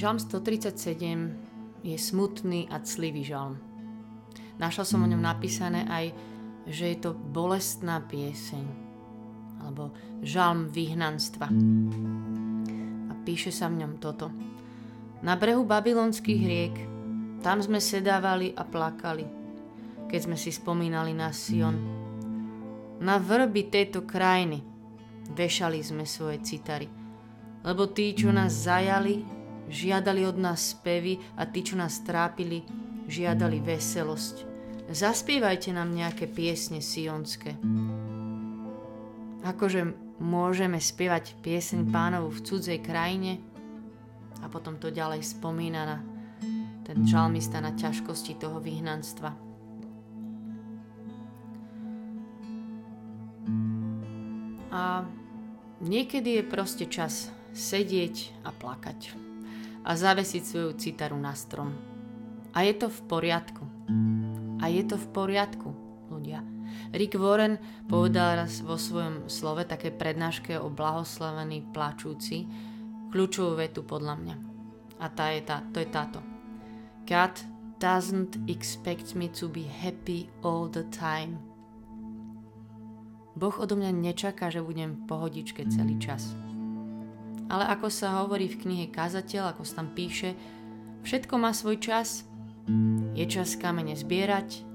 Žalm 137 je smutný a clivý žalm. Našla som o ňom napísané aj, že je to bolestná pieseň alebo žalm vyhnanstva. A píše sa v ňom toto. Na brehu babylonských riek, tam sme sedávali a plakali, keď sme si spomínali na Sion. Na vrby tejto krajiny vešali sme svoje citary, lebo tí, čo nás zajali, žiadali od nás spevy a tí, čo nás trápili, žiadali veselosť. Zaspievajte nám nejaké piesne sionské. Akože môžeme spievať pieseň pánovu v cudzej krajine a potom to ďalej spomína na ten žalmista na ťažkosti toho vyhnanstva. A niekedy je proste čas sedieť a plakať a zavesiť svoju citaru na strom. A je to v poriadku. A je to v poriadku, ľudia. Rick Warren povedal raz vo svojom slove také prednáške o blahoslavený plačúci kľúčovú vetu podľa mňa. A tá je tá, to je táto. God doesn't expect me to be happy all the time. Boh odo mňa nečaká, že budem v pohodičke celý čas. Ale ako sa hovorí v knihe Kazateľ, ako sa tam píše, všetko má svoj čas. Je čas kamene zbierať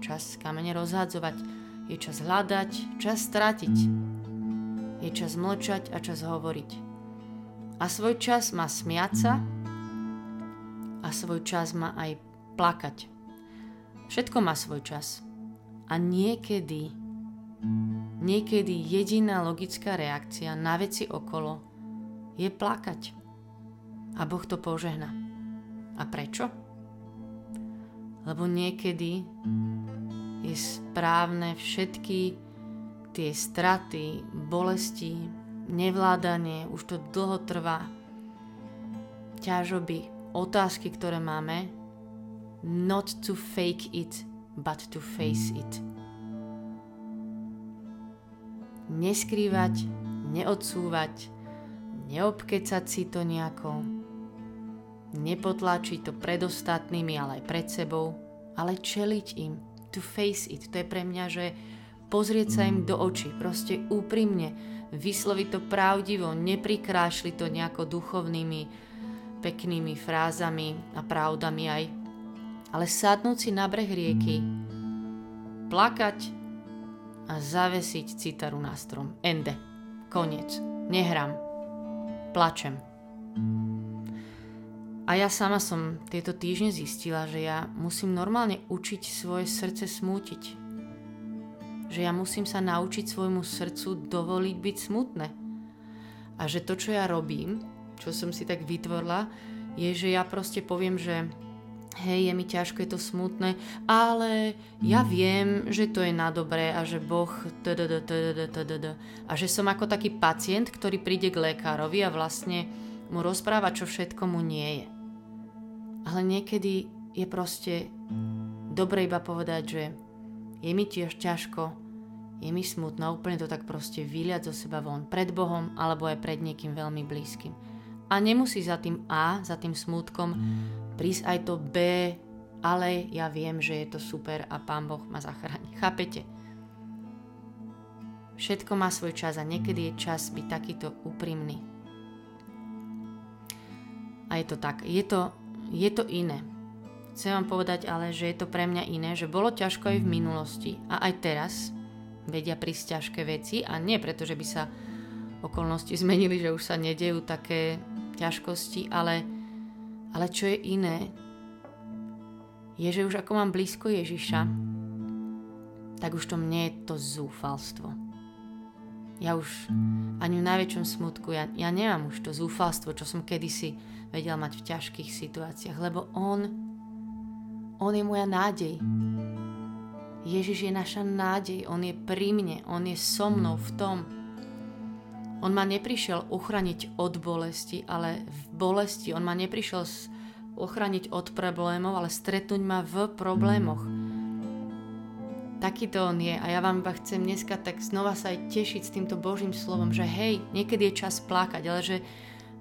čas kamene rozhadzovať. Je čas hľadať, čas stratiť. Je čas mlčať a čas hovoriť. A svoj čas má smiať sa a svoj čas má aj plakať. Všetko má svoj čas. A niekedy, niekedy jediná logická reakcia na veci okolo je plakať. A Boh to požehna. A prečo? Lebo niekedy je správne všetky tie straty, bolesti, nevládanie, už to dlho trvá, ťažoby, otázky, ktoré máme, not to fake it, but to face it. Neskrývať, neodsúvať, neobkecať si to nejako, nepotlačiť to pred ostatnými, ale aj pred sebou, ale čeliť im, to face it. To je pre mňa, že pozrieť sa im do očí, proste úprimne, vysloviť to pravdivo, neprikrášli to nejako duchovnými, peknými frázami a pravdami aj, ale sadnúť si na breh rieky, plakať a zavesiť citaru na strom. Ende. Koniec. Nehrám plačem. A ja sama som tieto týždne zistila, že ja musím normálne učiť svoje srdce smútiť. Že ja musím sa naučiť svojmu srdcu dovoliť byť smutné. A že to, čo ja robím, čo som si tak vytvorila, je, že ja proste poviem, že hej, je mi ťažko, je to smutné, ale ja viem, že to je na dobré a že Boh a že som ako taký pacient, ktorý príde k lekárovi a vlastne mu rozpráva, čo všetko mu nie je. Ale niekedy je proste dobre iba povedať, že je mi tiež ťažko, je mi smutno, úplne to tak proste vyliať zo seba von, pred Bohom alebo aj pred niekým veľmi blízkym. A nemusí za tým A, za tým smútkom prísť aj to B, ale ja viem, že je to super a Pán Boh ma zachráni. Chápete? Všetko má svoj čas a niekedy je čas byť takýto úprimný. A je to tak. Je to, je to iné. Chcem vám povedať ale, že je to pre mňa iné, že bolo ťažko aj v minulosti a aj teraz vedia prísť ťažké veci a nie preto, že by sa okolnosti zmenili, že už sa nedejú také ťažkosti, ale ale čo je iné, je, že už ako mám blízko Ježiša, tak už to mne je to zúfalstvo. Ja už ani v najväčšom smutku, ja, ja nemám už to zúfalstvo, čo som kedysi vedel mať v ťažkých situáciách, lebo On, On je moja nádej. Ježiš je naša nádej, On je pri mne, On je so mnou v tom, on ma neprišiel uchraniť od bolesti, ale v bolesti. On ma neprišiel ochraniť od problémov, ale stretnúť ma v problémoch. Takýto on je a ja vám iba chcem dneska tak znova sa aj tešiť s týmto Božím slovom, že hej, niekedy je čas plakať, ale že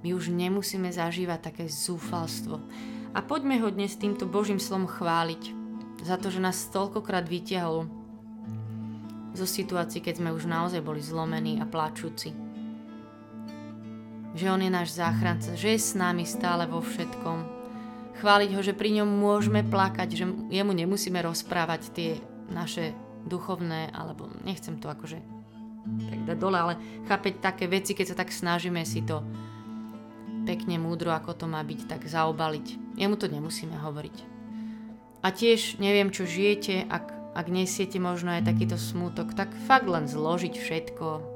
My už nemusíme zažívať také zúfalstvo. A poďme ho dnes týmto Božím slovom chváliť za to, že nás toľkokrát vytiahol zo situácií, keď sme už naozaj boli zlomení a plačúci. Že On je náš záchranca, že je s nami stále vo všetkom. Chváliť ho, že pri ňom môžeme plakať, že jemu nemusíme rozprávať tie naše duchovné, alebo nechcem to akože tak dať dole, ale chápeť také veci, keď sa tak snažíme si to pekne, múdro, ako to má byť, tak zaobaliť. Jemu to nemusíme hovoriť. A tiež neviem, čo žijete, ak, ak nesiete možno aj takýto smútok, tak fakt len zložiť všetko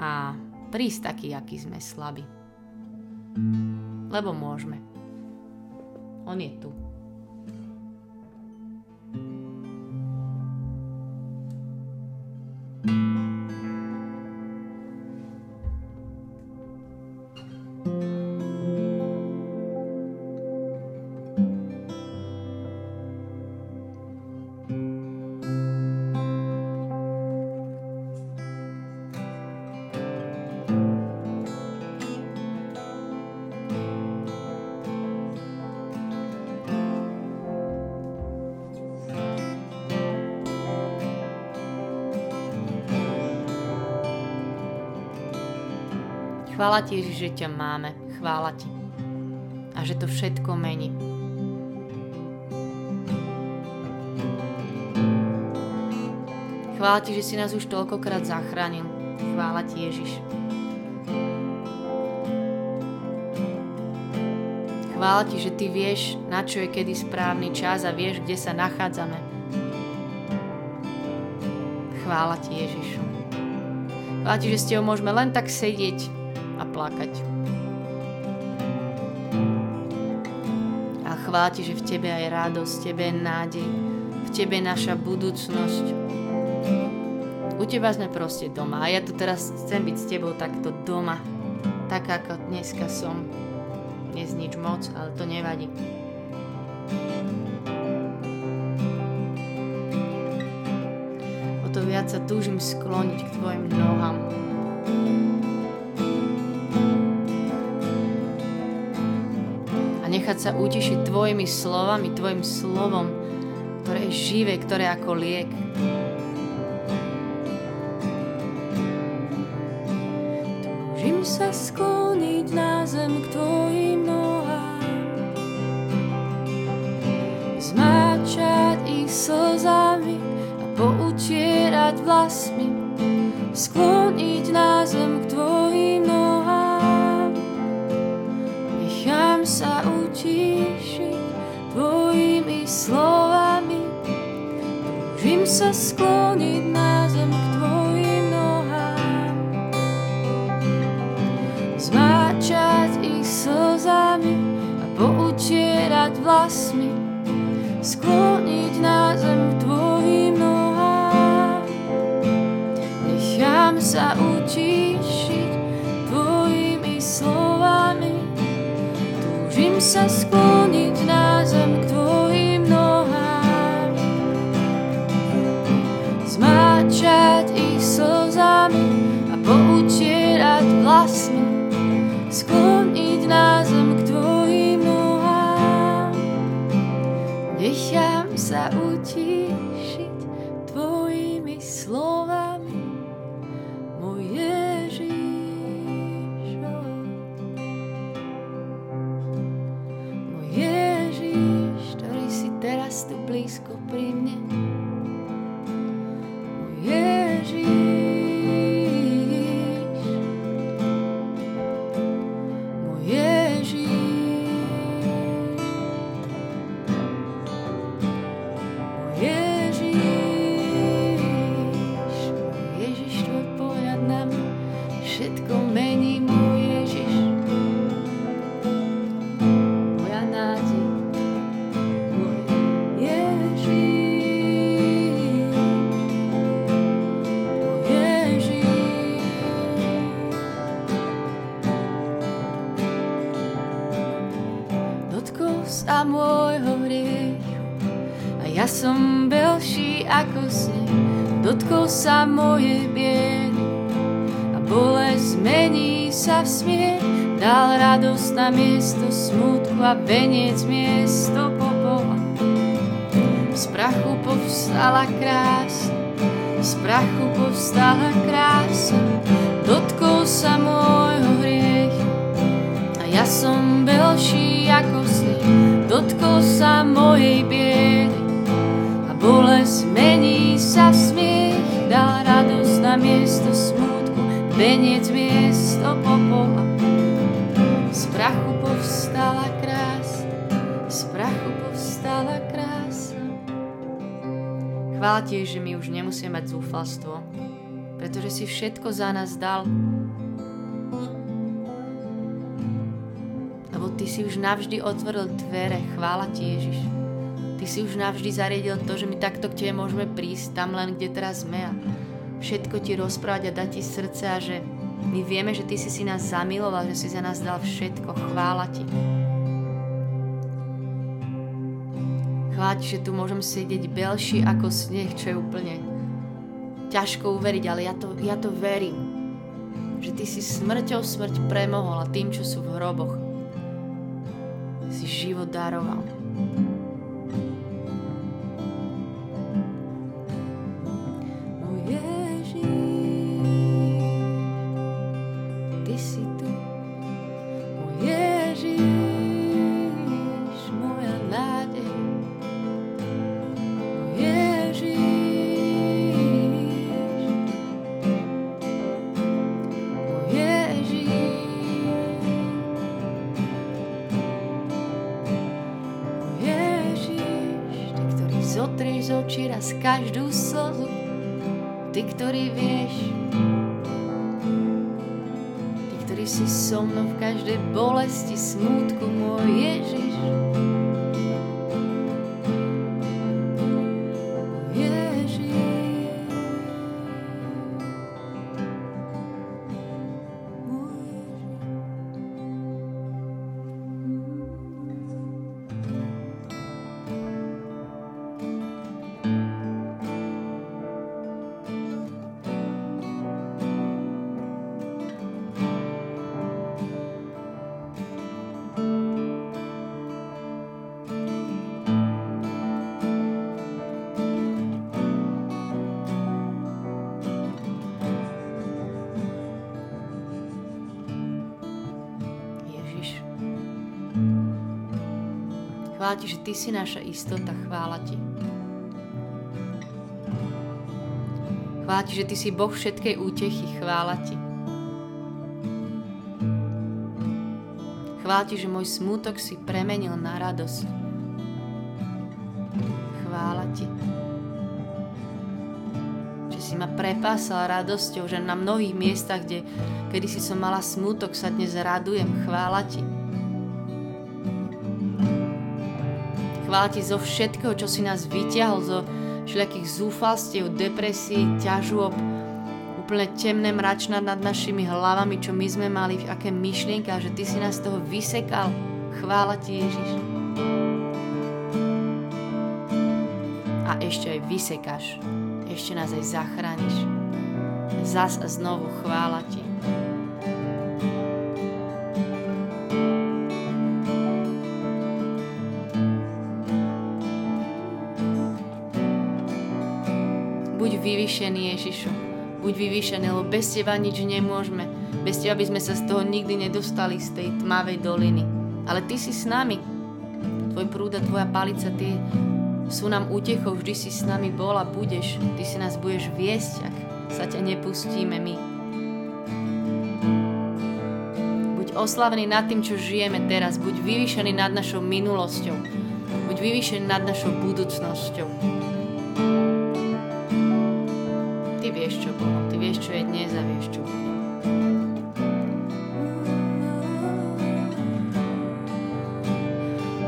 a prísť taký, aký sme slabí. Lebo môžeme. On je tu. Chvála ti, Ježiš, že ťa máme. Chvála ti. A že to všetko mení. Chvála ti, že si nás už toľkokrát zachránil. Chvála ti, Ježiš. Chvála ti, že ty vieš, na čo je kedy správny čas a vieš, kde sa nachádzame. Chvála ti, Ježišu. Chvála ti, že s tebou môžeme len tak sedieť plakať. A chvála ti, že v tebe je radosť, v tebe je nádej, v tebe je naša budúcnosť. U teba sme proste doma a ja tu teraz chcem byť s tebou takto doma, tak ako dneska som. Dnes nič moc, ale to nevadí. O to viac sa túžim skloniť k tvojim nohám. Nechať sa utišiť tvojimi slovami, tvojim slovom, ktoré je živé, ktoré je ako liek. Túžim sa skloniť na zem k tvojim nohám, zmáčať ich slzami a poutierať vlasmi, skloniť slovami. Túžim sa skloniť na zem k tvojim nohám. Zmáčať ich slzami a poutierať vlasmi. Skloniť na zem k tvojim nohám. Nechám sa utíšiť tvojimi slovami. Túžim sa skloniť Nechám sa utíšiť tvojimi slovami. Môj Ježišo. Môj Ježiš, ktorý si teraz tu blízko pri mne. Sa moje biedy a bolesť zmení sa v smiech. Dal radosť na miesto smutku a veniec miesto popola. Z prachu povstala krása, z prachu povstala krása, dotkol sa môjho hriech. A ja som belší ako sneh, dotkol sa mojej biedy. Chvála ti, že my už nemusíme mať zúfalstvo, pretože si všetko za nás dal. Lebo ty si už navždy otvoril dvere, chvála ti Ježiš. Ty si už navždy zariadil to, že my takto k tebe môžeme prísť tam len, kde teraz sme a všetko ti rozprávať a dať ti srdce a že my vieme, že ty si si nás zamiloval, že si za nás dal všetko. Chvála ti. Chvála ti, že tu môžem sedieť belší ako sneh, čo je úplne ťažko uveriť, ale ja to, ja to verím. Že ty si smrťou smrť premohol a tým, čo sú v hroboch, si život daroval. Zotrieš z očí raz každú slzu. Ty, ktorý vieš, ty, ktorý si so mnou v každej bolesti, smútku, môj Ježiš. Chvála ti, že ty si naša istota. Chvála ti. Chvála ti, že ty si Boh všetkej útechy. Chvála ti. Chvála ti, že môj smútok si premenil na radosť. Chvála ti. Že si ma prepásal radosťou, že na mnohých miestach, kde kedy si som mala smútok, sa dnes radujem. Chvála ti. Chvála zo všetkého, čo si nás vyťahol, zo všelijakých zúfalstiev, depresí, ťažôb, úplne temné mračná nad našimi hlavami, čo my sme mali, aké myšlienka, že ty si nás z toho vysekal. Chvála ti, Ježiš. A ešte aj vysekáš. Ešte nás aj zachrániš. Zas a znovu chvála ti. Vyvýšený Ježišu. Buď vyvýšený, lebo bez Teba nič nemôžeme. Bez Teba by sme sa z toho nikdy nedostali, z tej tmavej doliny. Ale Ty si s nami. Tvoj prúd a Tvoja palica, Ty sú nám útechou, vždy si s nami bol a budeš. Ty si nás budeš viesť, ak sa ťa nepustíme my. Buď oslavný nad tým, čo žijeme teraz. Buď vyvýšený nad našou minulosťou. Buď vyvýšený nad našou budúcnosťou. Vieš, čo bolo. Ty vieš, čo je dnes a vieš, čo bude.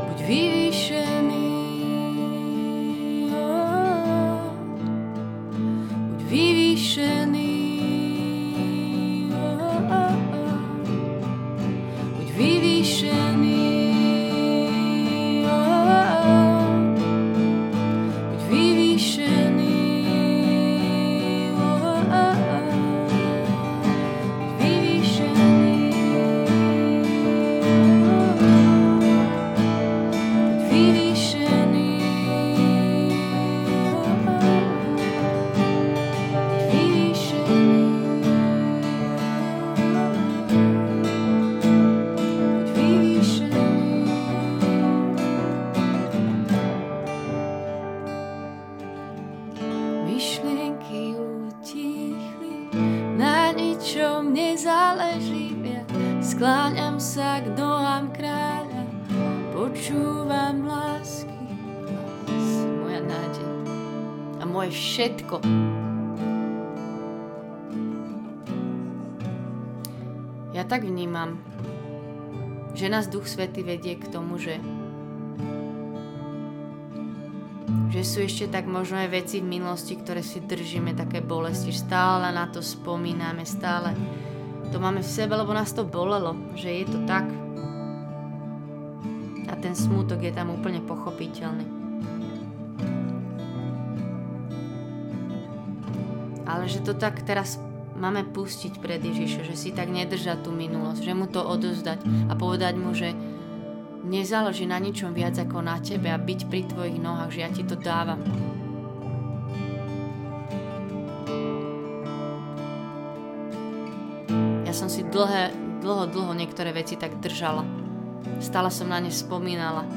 Buď vyvýšený, nádej a moje všetko. Ja tak vnímam, že nás Duch Svety vedie k tomu, že že sú ešte tak možno aj veci v minulosti, ktoré si držíme, také bolesti, stále na to spomíname, stále to máme v sebe, lebo nás to bolelo, že je to tak. A ten smútok je tam úplne pochopiteľný. Ale že to tak teraz máme pustiť pred Ježiša, že si tak nedržať tú minulosť, že mu to odozdať a povedať mu, že nezáleží na ničom viac ako na tebe a byť pri tvojich nohách, že ja ti to dávam. Ja som si dlhé, dlho, dlho niektoré veci tak držala. Stále som na ne spomínala.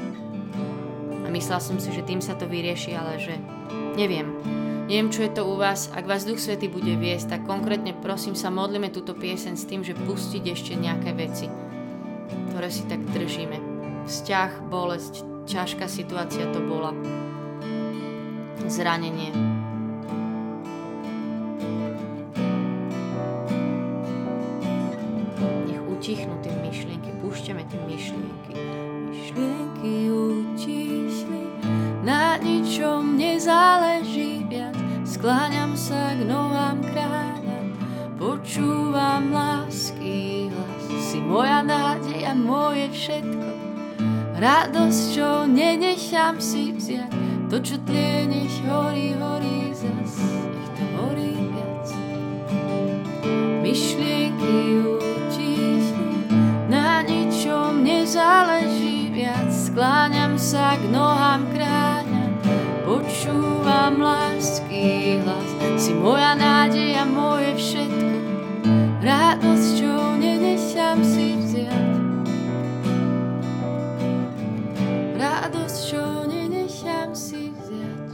A myslela som si, že tým sa to vyrieši, ale že neviem. Neviem, čo je to u vás. Ak vás Duch Svety bude viesť, tak konkrétne prosím sa modlíme túto piesen s tým, že pustiť ešte nejaké veci, ktoré si tak držíme vzťah, bolesť, ťažká situácia to bola. Zranenie. Nech utichnú tie myšlienky, púšťame tie myšlienky. Myšlienky utichli, na ničom nezáleží. Skláňam sa k novám kráľa, počúvam lásky hlas. Si moja nádej a moje všetko. Radosťou nenechám si vziať. To, čo tlie, nech horí, horí zas. Nech to horí viac. Myšlienky utichli Na ničom nezáleží viac. Skláňam sa k nohám kráňa Počúvam lásky hlas Si moja nádej a moje všetko Radosťou nenechám si vziať radosť, čo nenechám si vziať.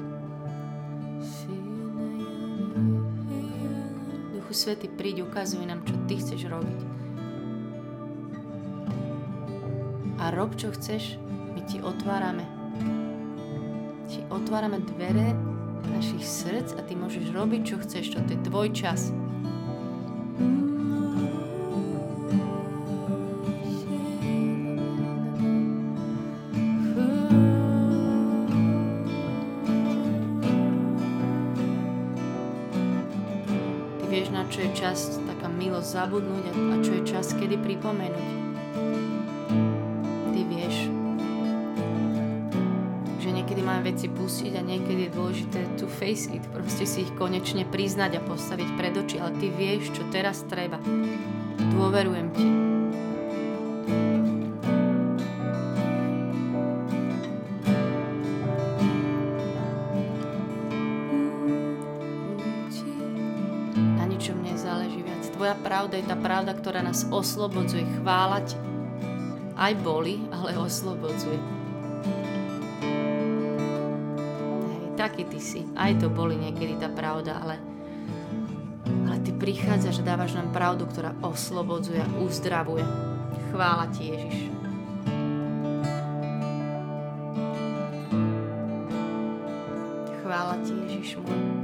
Duchu Svety, príď, ukazuj nám, čo Ty chceš robiť. A rob, čo chceš, my Ti otvárame. Otvárame dvere našich srdc a Ty môžeš robiť, čo chceš. Toto je Tvoj čas. čas taká milosť zabudnúť a čo je čas, kedy pripomenúť. Niekedy máme veci pustiť a niekedy je dôležité to face it, proste si ich konečne priznať a postaviť pred oči, ale ty vieš, čo teraz treba. Dôverujem ti. pravda je tá pravda, ktorá nás oslobodzuje. Chvála. Aj boli, ale oslobodzuje. Taký ty si. Aj to boli niekedy tá pravda, ale, ale ty prichádzaš a dávaš nám pravdu, ktorá oslobodzuje a uzdravuje. Chvála ti, Ježiš. Chvála ti, Ježiš môj.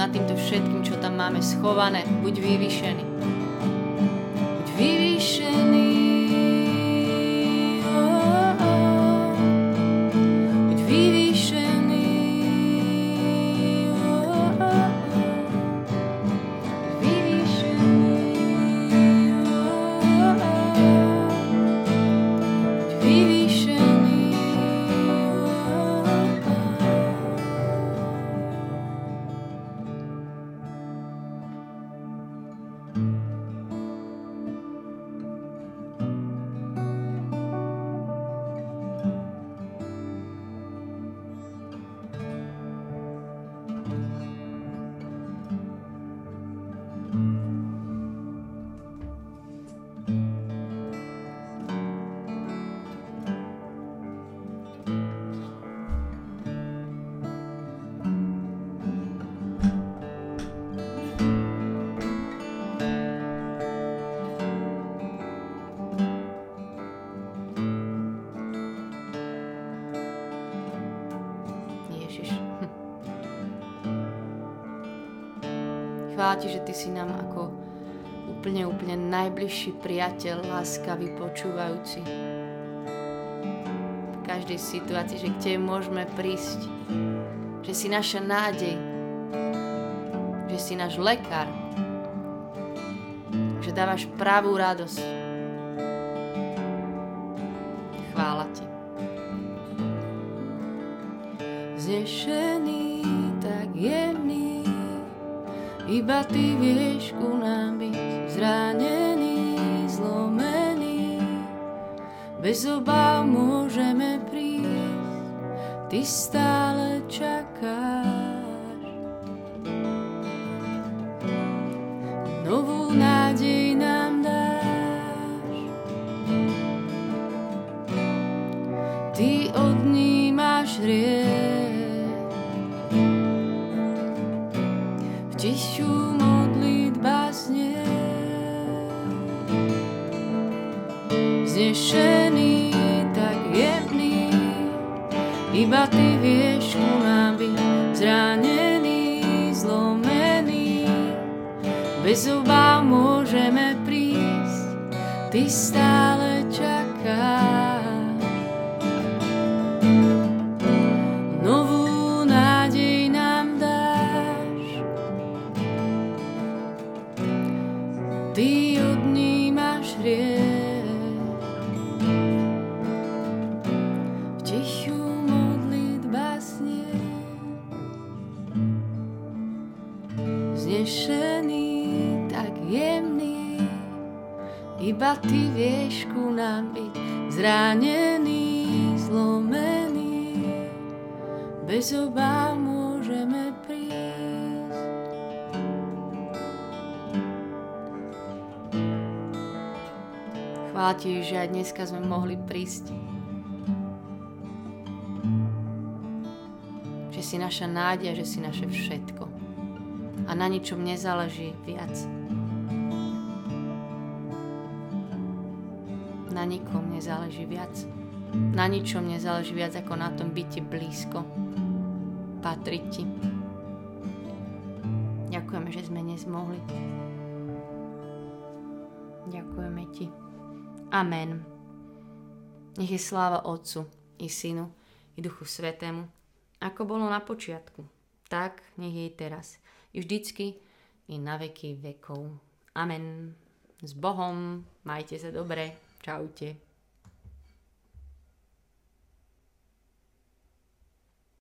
nad týmto všetkým, čo máme schované. Buď vyvýšený. Ti, že Ty si nám ako úplne, úplne najbližší priateľ, láskavý, počúvajúci. V každej situácii, že k Tebe môžeme prísť. Že si naša nádej. Že si náš lekár. Že dávaš pravú radosť. Chvála Ti. Znešený, iba Ty vieš ku nám byť zranený, zlomený. Bez obav môžeme prísť, Ty stále čakáš. Ti, že aj dneska sme mohli prísť. Že si naša nádej, že si naše všetko. A na ničom nezáleží viac. Na nikom nezáleží viac. Na ničom nezáleží viac ako na tom byť ti blízko. Patriť ti. Ďakujeme, že sme dnes mohli. Ďakujeme ti. Amen. Nech je sláva Otcu i Synu i Duchu Svetému, ako bolo na počiatku, tak nech je teraz, i vždycky, i na veky vekov. Amen. S Bohom, majte sa dobre, čaute.